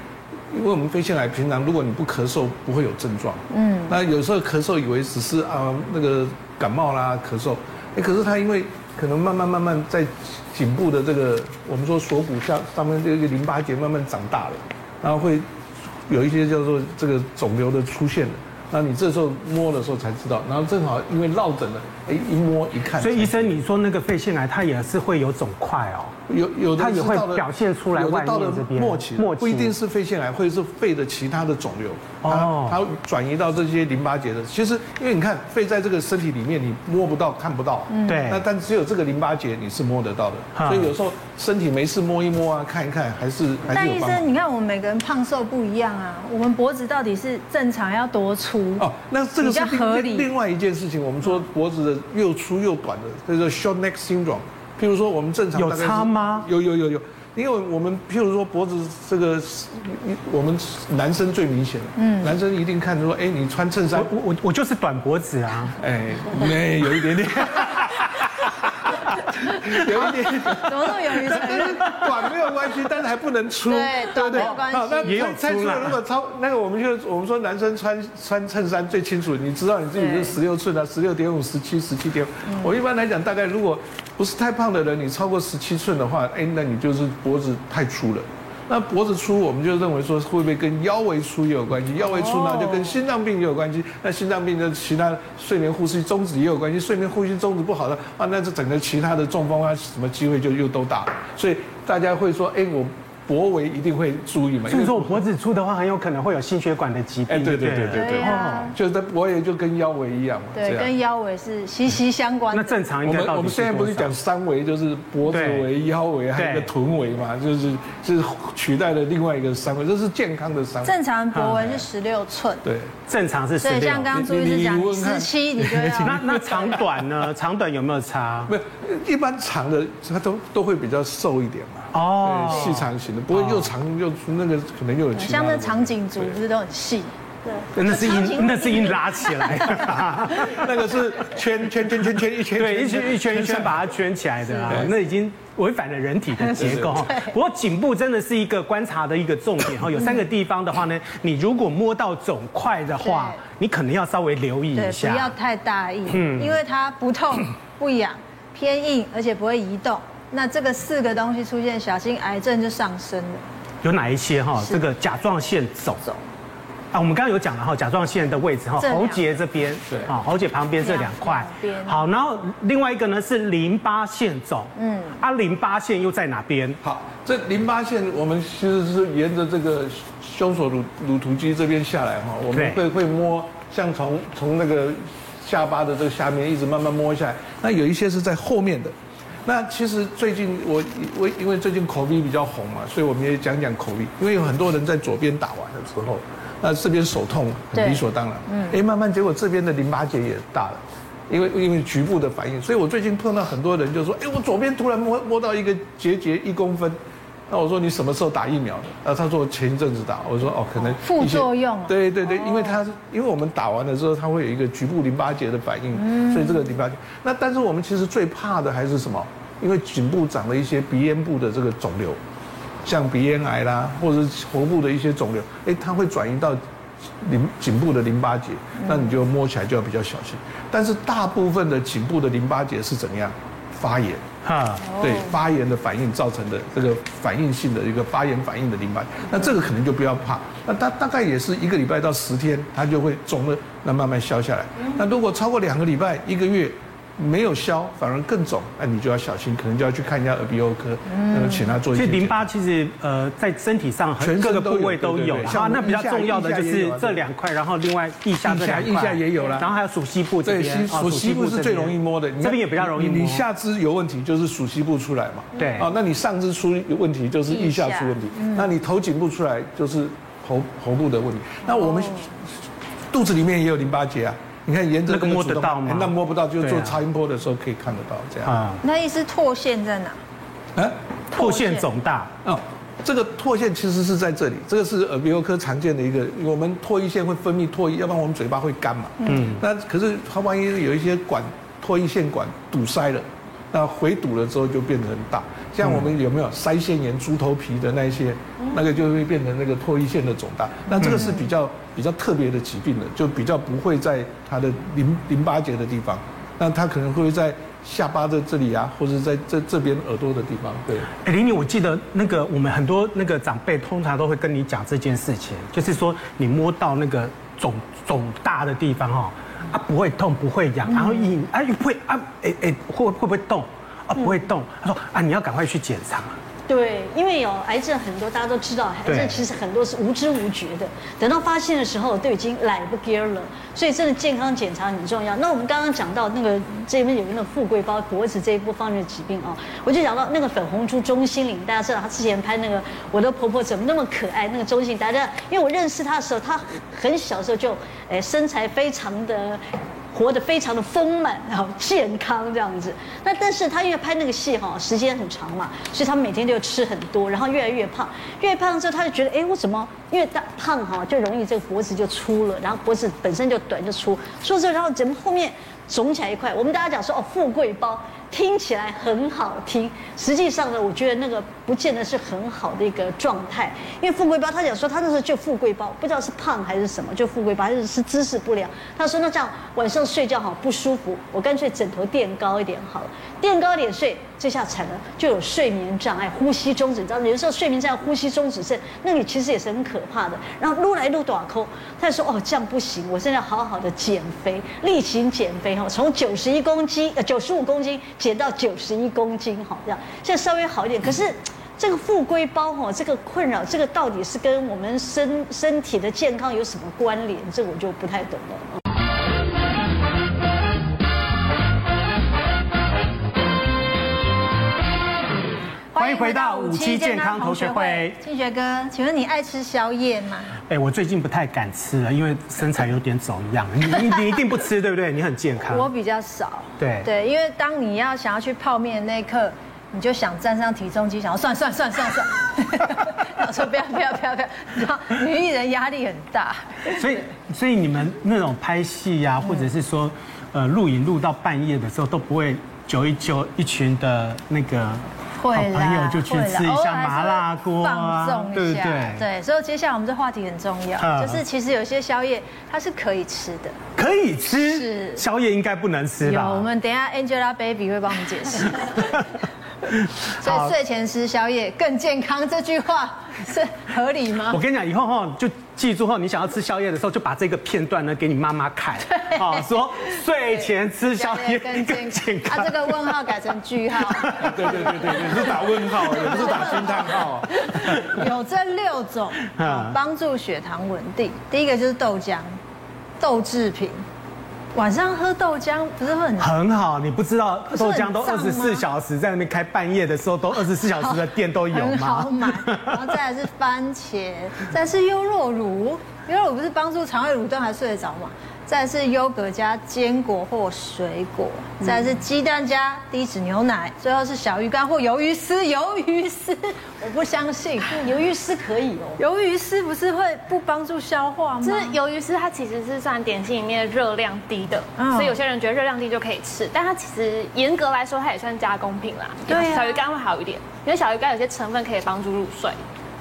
因为我们肺腺癌平常如果你不咳嗽不会有症状，嗯，那有时候咳嗽以为只是啊那个感冒啦咳嗽，哎，可是它因为可能慢慢慢慢在颈部的这个我们说锁骨下上面这个淋巴结慢慢长大了，然后会有一些叫做这个肿瘤的出现了。那你这时候摸的时候才知道，然后正好因为落枕了，哎，一摸一看。所以医生，你说那个肺腺癌它也是会有肿块哦？有有的，它也会表现出来外面这边。末期，末期不一定是肺腺癌，会是肺的其他的肿瘤。哦。它转移到这些淋巴结的。其实，因为你看肺在这个身体里面，你摸不到、看不到。嗯。对。那但只有这个淋巴结你是摸得到的。所以有时候身体没事摸一摸啊，看一看，还是还是。但医生，你看我们每个人胖瘦不一样啊，我们脖子到底是正常要多粗？哦，那这个是合理另外一件事情。我们说脖子的又粗又短的，叫做 short neck syndrome。譬如说我们正常有差吗？有有有有，因为我们譬如说脖子这个，我们男生最明显，嗯，男生一定看说，哎，你穿衬衫，我我我就是短脖子啊，哎，没有一点点。有一点，怎么那么有意思？短没有关系，但是还不能粗，对，对对？没有关系。好，那也有太粗了。如果超那个，我们就我们说男生穿穿衬衫最清楚，你知道你自己是十六寸啊，十六点五、十七、十七点五。我一般来讲，大概如果不是太胖的人，你超过十七寸的话，哎，那你就是脖子太粗了。那脖子粗，我们就认为说会不会跟腰围粗也有关系？腰围粗呢，就跟心脏病也有关系。那心脏病的其他睡眠呼吸终止也有关系。睡眠呼吸终止不好的啊，那这整个其他的中风啊，什么机会就又都大了。所以大家会说，哎，我。脖围一定会注意嘛？所以说我脖子粗的话，很有可能会有心血管的疾病。哎，对对对对对，哦，就是脖围就跟腰围一样嘛。对，跟腰围是息息相关。那正常应该到底我们我们现在不是讲三围，就是脖子围、腰围还有一个臀围嘛，就是是取代了另外一个三围，这是健康的三围。正常脖围是十六寸。对，正常是十六。对，像刚刚朱医师讲十七，你就要。那那长短呢？长短有没有差？没有，一般长的它都都会比较瘦一点嘛。哦，细长型的，不会又长又那个，可能又有像那长颈族不是都很细？对，那是硬，那是硬拉起来，那个是圈圈圈圈圈一圈，对，一圈一圈一圈把它圈起来的啊，那已经违反了人体的结构。不过颈部真的是一个观察的一个重点哈，有三个地方的话呢，你如果摸到肿块的话，你可能要稍微留意一下，不要太大意，嗯，因为它不痛不痒，偏硬而且不会移动。那这个四个东西出现，小心癌症就上升了。有哪一些哈？这个甲状腺肿啊，我们刚刚有讲了哈，甲状腺的位置哈，喉结这边，对啊，喉结旁边这两块。好，然后另外一个呢是淋巴腺肿，嗯，啊，淋巴腺又在哪边？好，这淋巴腺我们其实是沿着这个胸锁乳乳突肌这边下来哈，我们会会摸，像从从那个下巴的这个下面一直慢慢摸下来，那有一些是在后面的。那其实最近我我因为最近 COVID 比较红嘛，所以我们也讲讲 COVID。因为有很多人在左边打完的时候，那这边手痛很理所当然。嗯。哎，慢慢结果这边的淋巴结也大了，因为因为局部的反应。所以我最近碰到很多人就说，哎，我左边突然摸摸到一个结节一公分。那我说你什么时候打疫苗的？呃，他说前一阵子打。我说哦，可能副作用。对对对，因为他因为我们打完了之后，它会有一个局部淋巴结的反应，所以这个淋巴结。那但是我们其实最怕的还是什么？因为颈部长了一些鼻咽部的这个肿瘤，像鼻咽癌啦，或者是喉部的一些肿瘤，哎，它会转移到颈颈部的淋巴结，那你就摸起来就要比较小心。但是大部分的颈部的淋巴结是怎么样？发炎，哈，对，发炎的反应造成的这个反应性的一个发炎反应的淋巴，那这个可能就不要怕。那大大概也是一个礼拜到十天，它就会肿了，那慢慢消下来。那如果超过两个礼拜、一个月，没有消，反而更肿，那你就要小心，可能就要去看一下耳鼻喉科，嗯，请他做一些。其实淋巴其实呃在身体上全各个部位都有，啊，那比较重要的就是这两块，然后另外腋下这两块，腋下也有了，然后还有属膝部这边，对，属膝部是最容易摸的，这边也比较容易摸。你下肢有问题就是属膝部出来嘛，对，啊，那你上肢出有问题就是腋下出问题，那你头颈部出来就是喉喉部的问题，那我们肚子里面也有淋巴结啊。你看沿着那个摸得到吗？那摸不到，就做超音波的时候可以看得到这样。啊，那意思唾腺在哪？啊，唾腺肿大哦。这个唾腺其实是在这里，这个是耳鼻喉科常见的一个。我们唾液腺会分泌唾液，要不然我们嘴巴会干嘛。嗯。那可是它万一有一些管唾液腺管堵塞了，那回堵了之后就变得很大。像我们有没有腮腺炎、猪头皮的那一些，那个就会变成那个唾液腺的肿大。那这个是比较比较特别的疾病的，就比较不会在它的淋淋巴结的地方，那它可能会在下巴的这里啊，或者在这这边耳朵的地方。对。哎，林林，我记得那个我们很多那个长辈通常都会跟你讲这件事情，就是说你摸到那个肿肿大的地方哈，啊不会痛不会痒，然后硬啊又不会啊哎哎会会不会动？啊，不会动。他说啊，你要赶快去检查。对，因为有癌症很多，大家都知道，癌症其实很多是无知无觉的，等到发现的时候都已经来不及了。所以真的健康检查很重要。那我们刚刚讲到那个这边有那个富贵包脖子这一部方面的疾病啊，我就讲到那个粉红猪钟心凌，大家知道她之前拍那个我的婆婆怎么那么可爱，那个钟欣凌，大家因为我认识她的时候，她很小时候就诶身材非常的。活得非常的丰满，然后健康这样子。那但是他因为拍那个戏哈，时间很长嘛，所以他每天就吃很多，然后越来越胖，越胖之后他就觉得，哎，我怎么越大胖哈，就容易这个脖子就粗了，然后脖子本身就短就粗，说这然后怎么后面肿起来一块？我们大家讲说哦，富贵包。听起来很好听，实际上呢，我觉得那个不见得是很好的一个状态。因为富贵包，他讲说他那时候就富贵包，不知道是胖还是什么，就富贵包，还是是姿势不良。他说那这样晚上睡觉好不舒服，我干脆枕头垫高一点好了，垫高一点睡。这下惨了，就有睡眠障碍、呼吸中止，你知道，有时候睡眠障碍、呼吸中止症，那你其实也是很可怕的。然后撸来撸短扣，他就说：“哦，这样不行，我现在好好的减肥，例行减肥哈，从九十一公斤呃九十五公斤减到九十一公斤，哈这样，现在稍微好一点。可是这个富贵包哈，这个困扰，这个到底是跟我们身身体的健康有什么关联？这我就不太懂了。”欢迎回到五期健康同学会，庆学哥，请问你爱吃宵夜吗？哎，我最近不太敢吃了，因为身材有点走样。你你你一定不吃，对不对？你很健康。我比较少。对对，因为当你要想要去泡面的那一刻，你就想站上体重机，想要算算算算算。我 说不要不要不要不要，然后女艺人压力很大。所以所以你们那种拍戏呀，或者是说呃录影录到半夜的时候，都不会揪一揪一群的那个。会啦，朋友就去吃一下麻辣锅，放纵一下，对对对。所以接下来我们这话题很重要，就是其实有些宵夜它是可以吃的，可以吃，是宵夜应该不能吃吧？有，我们等一下 Angelababy 会帮我们解释。所以睡前吃宵夜更健康，这句话 是合理吗？我跟你讲，以后哈就记住后，你想要吃宵夜的时候，就把这个片段呢给你妈妈看，啊，说睡前吃宵夜 更健康。啊，这个问号改成句号。对对对对，你是打问号，也不是打惊叹号。有这六种帮助血糖稳定，第一个就是豆浆，豆制品。晚上喝豆浆不是会很很好？你不知道豆浆都二十四小时在那边开，半夜的时候都二十四小时的 店都有吗？很好买。然后再来是番茄，再是优酪乳，优酪乳不是帮助肠胃蠕动还睡得着吗？再来是优格加坚果或水果，再是鸡蛋加低脂牛奶，最后是小鱼干或鱿鱼丝。鱿鱼丝，我不相信，鱿鱼丝可以哦。鱿鱼丝不是会不帮助消化吗？就是鱿鱼丝，它其实是算点心里面热量低的，所以有些人觉得热量低就可以吃，但它其实严格来说，它也算加工品啦。对，小鱼干会好一点，因为小鱼干有些成分可以帮助入睡。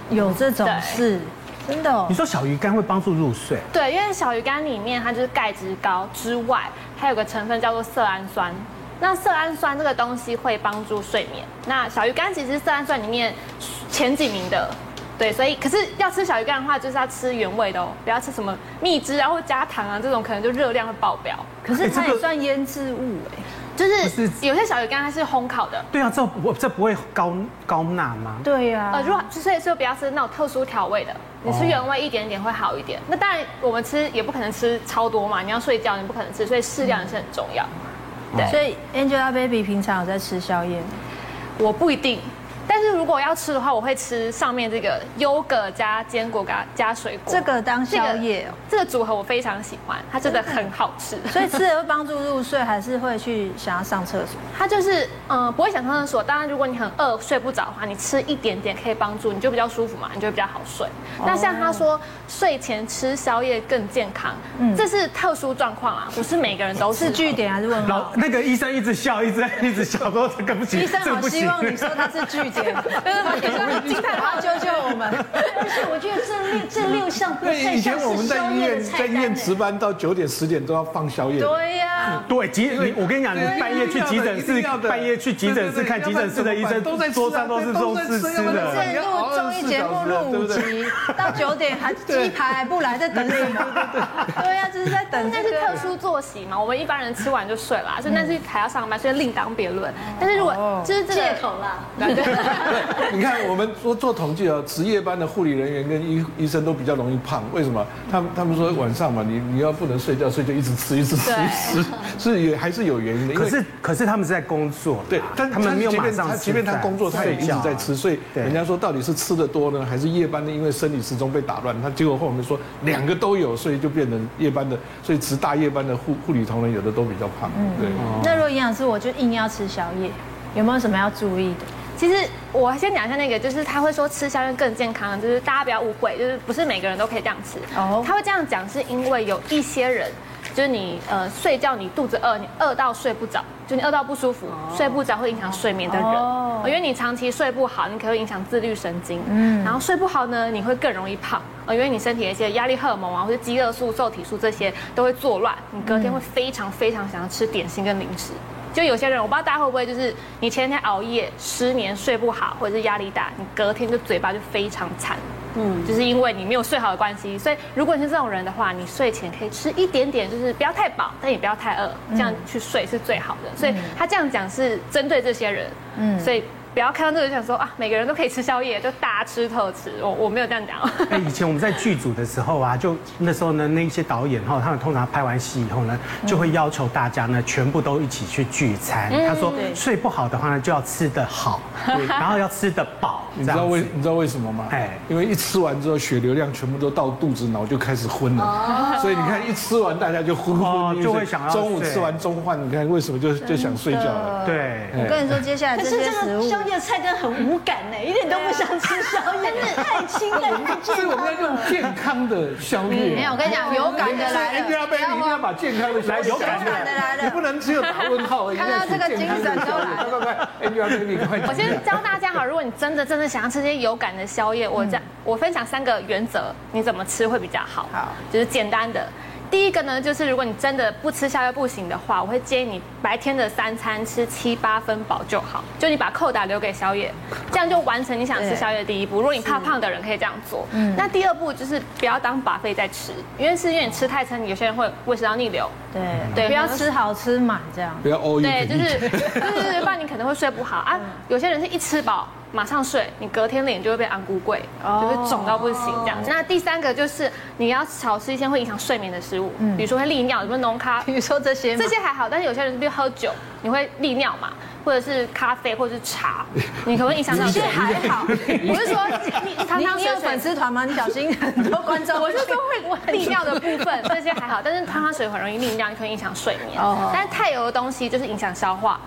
有这种事。真的，你说小鱼干会帮助入睡？对，因为小鱼干里面它就是钙质高之外，还有个成分叫做色氨酸。那色氨酸这个东西会帮助睡眠。那小鱼干其实是色氨酸里面前几名的，对，所以可是要吃小鱼干的话，就是要吃原味的哦，不要吃什么蜜汁啊或加糖啊这种，可能就热量会爆表。可是它也算腌制物哎。就是有些小鱼干它是烘烤的，对啊，这不这不会高高钠吗？对呀，呃，如果所以说不要吃那种特殊调味的，你吃原味一点点会好一点。那当然我们吃也不可能吃超多嘛，你要睡觉你不可能吃，所以适量也是很重要。对，所以 Angelababy 平常有在吃宵夜？我不一定。但是如果要吃的话，我会吃上面这个优格加坚果加加水果，这个当宵夜哦。这个组合我非常喜欢，它真的很好吃。所以吃了会帮助入睡，还是会去想要上厕所？它就是嗯、呃，不会想上厕所。当然，如果你很饿睡不着的话，你吃一点点可以帮助，你就比较舒服嘛，你就比较好睡。那像他说睡前吃宵夜更健康，嗯，这是特殊状况啊，不是每个人都是据点还是问号？那个医生一直笑，一直在一直笑，说这个不行，医生好希望你说他是据点。对，对，对，金太华救救我们！而且我觉得这六这六项不太像是以前我们在医院在医院值班到九点十点都要放宵夜。对呀，对急，我跟你讲，你半夜去急诊室，半夜去急诊室看急诊室的医生，都在桌上都是都是吃的。现在录综艺节目录五集，到九点还鸡排还不来，在等什么？对呀，就是在等。那是特殊作息嘛，我们一般人吃完就睡了，所以那是还要上班，所以另当别论。但是如果就是这借口啦。你看我们做做统计啊，值夜班的护理人员跟医医生都比较容易胖，为什么？他们他们说晚上嘛，你你要不能睡觉，所以就一直吃，一直吃，一直吃，是也还是有原因的。可是可是他们是在工作，对，但他们没有马上，即便他工作，他也一直在吃，所以人家说到底是吃的多呢，还是夜班的？因为生理时钟被打乱，他结果后面说两个都有，所以就变成夜班的，所以值大夜班的护护理同仁有的都比较胖。对。那如果营养师，我就硬要吃宵夜，有没有什么要注意的？其实我先讲一下那个，就是他会说吃宵夜更健康，就是大家不要误会，就是不是每个人都可以这样吃。哦，他会这样讲是因为有一些人，就是你呃睡觉你肚子饿，你饿到睡不着，就你饿到不舒服，睡不着会影响睡眠的人。哦，因为你长期睡不好，你可能会影响自律神经。嗯，然后睡不好呢，你会更容易胖。呃，因为你身体的一些压力荷尔蒙啊，或者饥饿素、瘦体素这些都会作乱，你隔天会非常非常想要吃点心跟零食。就有些人，我不知道大家会不会，就是你前天熬夜、失眠、睡不好，或者是压力大，你隔天就嘴巴就非常惨，嗯，就是因为你没有睡好的关系。所以如果你是这种人的话，你睡前可以吃一点点，就是不要太饱，但也不要太饿，这样去睡是最好的。所以他这样讲是针对这些人，嗯，所以。不要看到这个就想说啊，每个人都可以吃宵夜，就大吃特吃。我我没有这样讲。哎，以前我们在剧组的时候啊，就那时候呢，那一些导演哈，他们通常拍完戏以后呢，就会要求大家呢，全部都一起去聚餐。他说睡不好的话呢，就要吃得好，然后要吃得饱。你知道为你知道为什么吗？哎，因为一吃完之后，血流量全部都到肚子，脑就开始昏了。所以你看，一吃完大家就昏昏，就会想要中午吃完中饭，你看为什么就就想睡觉了？对。我跟你说，接下来这些食物。这菜单很无感呢，一点都不想吃宵夜，太清淡，太健康。所以我们要用健康的宵夜。没有，我跟你讲，有感的来了。一定要把健康的来，有感的来了。你不能只有打问号。看到这个精神都来。快快快，Angelababy，快！我先教大家哈，如果你真的真的想要吃些有感的宵夜，我讲，我分享三个原则，你怎么吃会比较好？好，就是简单的。第一个呢，就是如果你真的不吃宵夜不行的话，我会建议你白天的三餐吃七八分饱就好，就你把扣打留给宵夜，这样就完成你想吃宵夜的第一步。如果你怕胖的人可以这样做。嗯。那第二步就是不要当 buffet 在吃，因为是因为你吃太撑，有些人会胃食道逆流。对对，不要吃好吃满这样。不要 all in。对，就是 就是，不然你可能会睡不好啊。有些人是一吃饱。马上睡，你隔天脸就会被安菇贵，就会肿到不行这样。那第三个就是你要少吃一些会影响睡眠的食物，比如说会利尿，什么浓咖，比如说这些，这些还好，但是有些人是比如喝酒，你会利尿嘛，或者是咖啡，或者是茶，你可不可以影响到。这些还好，我是说你你你有粉丝团吗？你小心很多观众。我是说会利尿的部分，这些还好，但是汤汤水很容易利尿，你可以影响睡眠。但是太油的东西就是影响消化。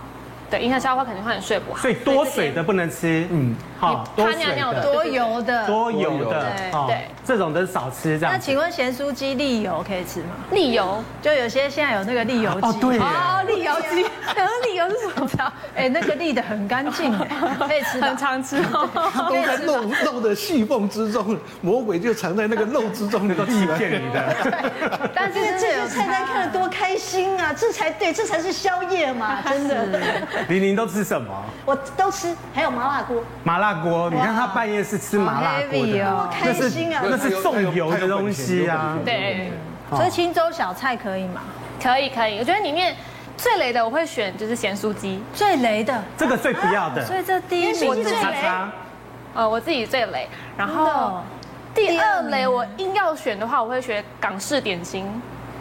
对，影响消化肯定会很睡不好。所以多水的不能吃，嗯，好，多尿尿的，多油的，多油的，对，这种都少吃这样。那请问咸酥鸡沥油可以吃吗？沥油。就有些现在有那个沥油鸡，哦对，哦沥油鸡，然后沥油是什么？哎，那个沥的很干净，可以吃，很常吃，都在肉肉的细缝之中，魔鬼就藏在那个肉之中，那个欺骗你的。但是这些菜单看得多开心啊，这才对，这才是宵夜嘛，真的。玲玲都吃什么？我都吃，还有麻辣锅。麻辣锅，你看他半夜是吃麻辣锅的，多开心啊！那是重油的东西啊。对，所以青州小菜可以吗？可以，可以。我觉得里面最雷的我会选就是咸酥鸡，最雷的这个最不要的。所以这第一名是叉叉。呃，我自己最雷。然后第二雷我硬要选的话，我会选港式点心。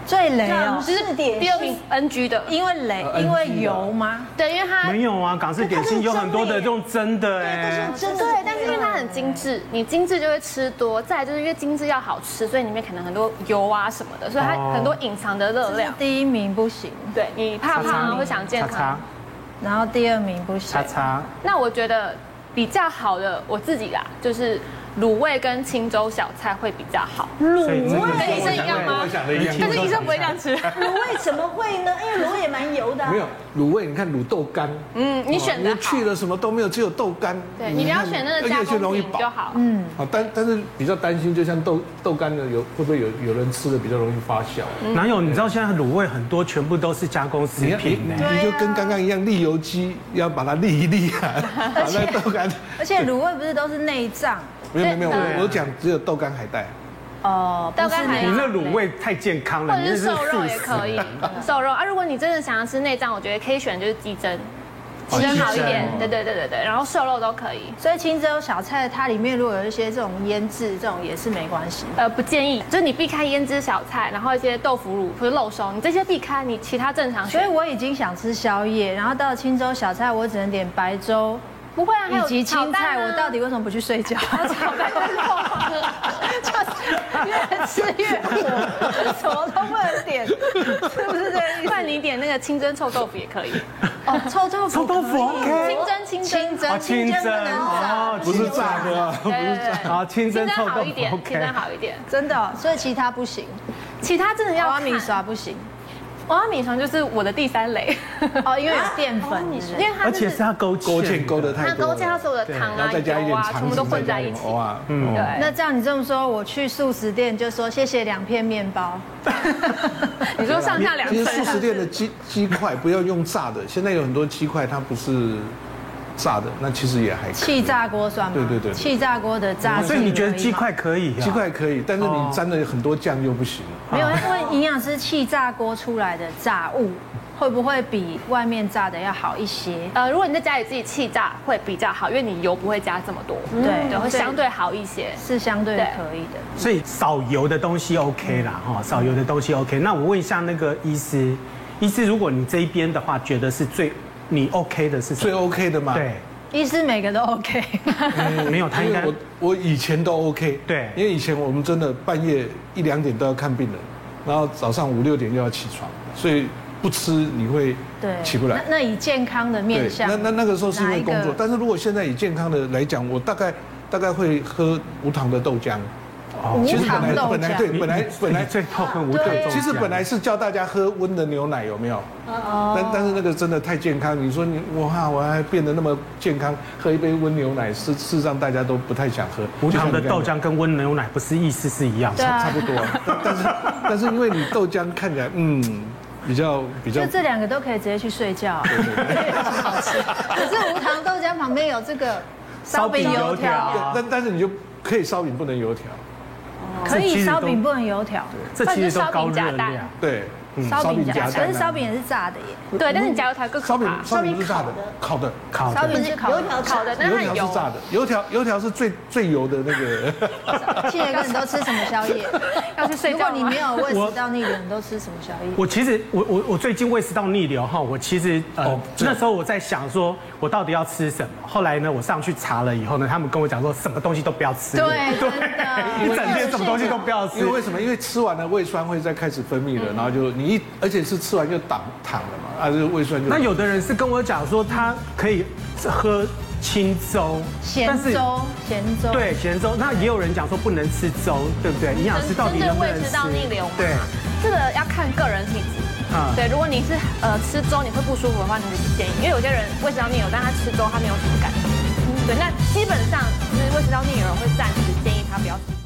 最雷哦，是点第二名 NG 的，因为雷，因为油吗？对，因为它没有啊，港式点心有很多的这种真的哎，对，但是因为它很精致，你精致就会吃多。再就是因为精致要好吃，所以里面可能很多油啊什么的，所以它很多隐藏的热量。第一名不行，对，你怕胖会想健康，然后第二名不行。叉叉。那我觉得比较好的我自己啦，就是。卤味跟清粥小菜会比较好。卤味跟医生一样吗？但是医生不会这样吃。卤味怎么会呢？因为卤味也蛮油的。没有卤味，你看卤豆干。嗯，你选的。去了什么都没有，只有豆干。对，你不要选那个加工品就好。嗯。好，但但是比较担心，就像豆豆干的有会不会有有人吃的比较容易发酵？哪有？你知道现在卤味很多全部都是加工食品。你就跟刚刚一样，沥油机要把它沥一沥啊，把那豆干。而且卤味不是都是内脏？没有没有，我我讲只有豆干海带。哦，豆干海带。你那卤味太健康了，或者是瘦肉也可以，瘦肉啊。如果你真的想要吃内脏，我觉得可以选就是鸡胗，清蒸好一点，对对对对对，然后瘦肉都可以。所以清蒸小菜它里面如果有一些这种腌制，这种也是没关系。呃，不建议，就是你避开腌制小菜，然后一些豆腐乳或者肉松，你这些避开，你其他正常。所以我已经想吃宵夜，然后到了清粥小菜，我只能点白粥。不会啊，以及青菜，我到底为什么不去睡觉？炒蛋就是越吃越火，什么都不能点，是不是这个意你点那个清蒸臭豆腐也可以。哦，臭豆腐，臭豆腐 OK。清蒸，清蒸，清蒸，哦，不是炸的，不是炸。好，清蒸臭豆腐 OK，清蒸好一点，真的，所以其他不行，其他真的要花米刷不行。娃娃米肠就是我的第三类哦，因为有淀粉，因为它而且是它勾勾芡勾的太多，它勾芡它所有的糖啊、油啊，全部都混在一起。哇，嗯，对。那这样你这么说，我去素食店就说谢谢两片面包。你说上下两份。其实素食店的鸡鸡块不要用炸的，现在有很多鸡块它不是。炸的那其实也还可以，气炸锅算吗？对对对，气炸锅的炸，所以你觉得鸡块可以？鸡块可以，但是你沾了很多酱又不行。没有，因为营养师气炸锅出来的炸物会不会比外面炸的要好一些？呃，如果你在家里自己气炸会比较好，因为你油不会加这么多，对，会相对好一些，是相对可以的。所以少油的东西 OK 啦，哈，少油的东西 OK。那我问一下那个医师，医师，如果你这一边的话，觉得是最。你 OK 的是最 OK 的吗？对，医师每个都 OK。嗯，没有，他应该我我以前都 OK。对，因为以前我们真的半夜一两点都要看病人，然后早上五六点又要起床，所以不吃你会对起不来。那那以健康的面向，那那那个时候是因为工作，但是如果现在以健康的来讲，我大概大概会喝无糖的豆浆。其实本来本来对本来本来最后很无糖。其实本来是叫大家喝温的牛奶，有没有？但但是那个真的太健康，你说你哇，我还变得那么健康，喝一杯温牛奶，事事实上大家都不太想喝。无糖的豆浆跟温牛奶不是意思是一样，差差不多。但是但是因为你豆浆看起来嗯比较比较，就这两个都可以直接去睡觉，好吃。可是无糖豆浆旁边有这个烧饼油条，但但是你就可以烧饼，不能油条。可以烧饼不能油条，这其实都高热量。对，烧饼夹蛋，可是烧饼也是炸的耶。对，但是你夹油条更可怕。烧饼烧饼是炸的，烤的，烤的。烧饼是烤油条烤的，油条是炸的。油条油条是最最油的那个。七爷哥，你都吃什么宵夜？要去睡觉。如果你没有胃食道逆流，你都吃什么宵夜？我其实我我我最近胃食道逆流哈，我其实呃那时候我在想说，我到底要吃什么？后来呢，我上去查了以后呢，他们跟我讲说，什么东西都不要吃。对对，一整天什么东西都不要吃。因为为什么？因为吃完了胃酸会再开始分泌了，然后就你一，而且是吃完就挡躺了嘛，啊，这胃酸就。那有的人是跟我讲说，他可以喝清粥，咸粥，咸粥。对，咸粥。那也有人讲说不能吃粥，对不对？营养师到底能不能吃？胃食道逆流嘛。对，这个要看个人体质。啊，对，如果你是呃吃粥你会不舒服的话，你就不建议，因为有些人胃食道逆流，但他吃粥他没有什么感觉。对，那基本上就是胃食道逆流会暂时建议他不要吃。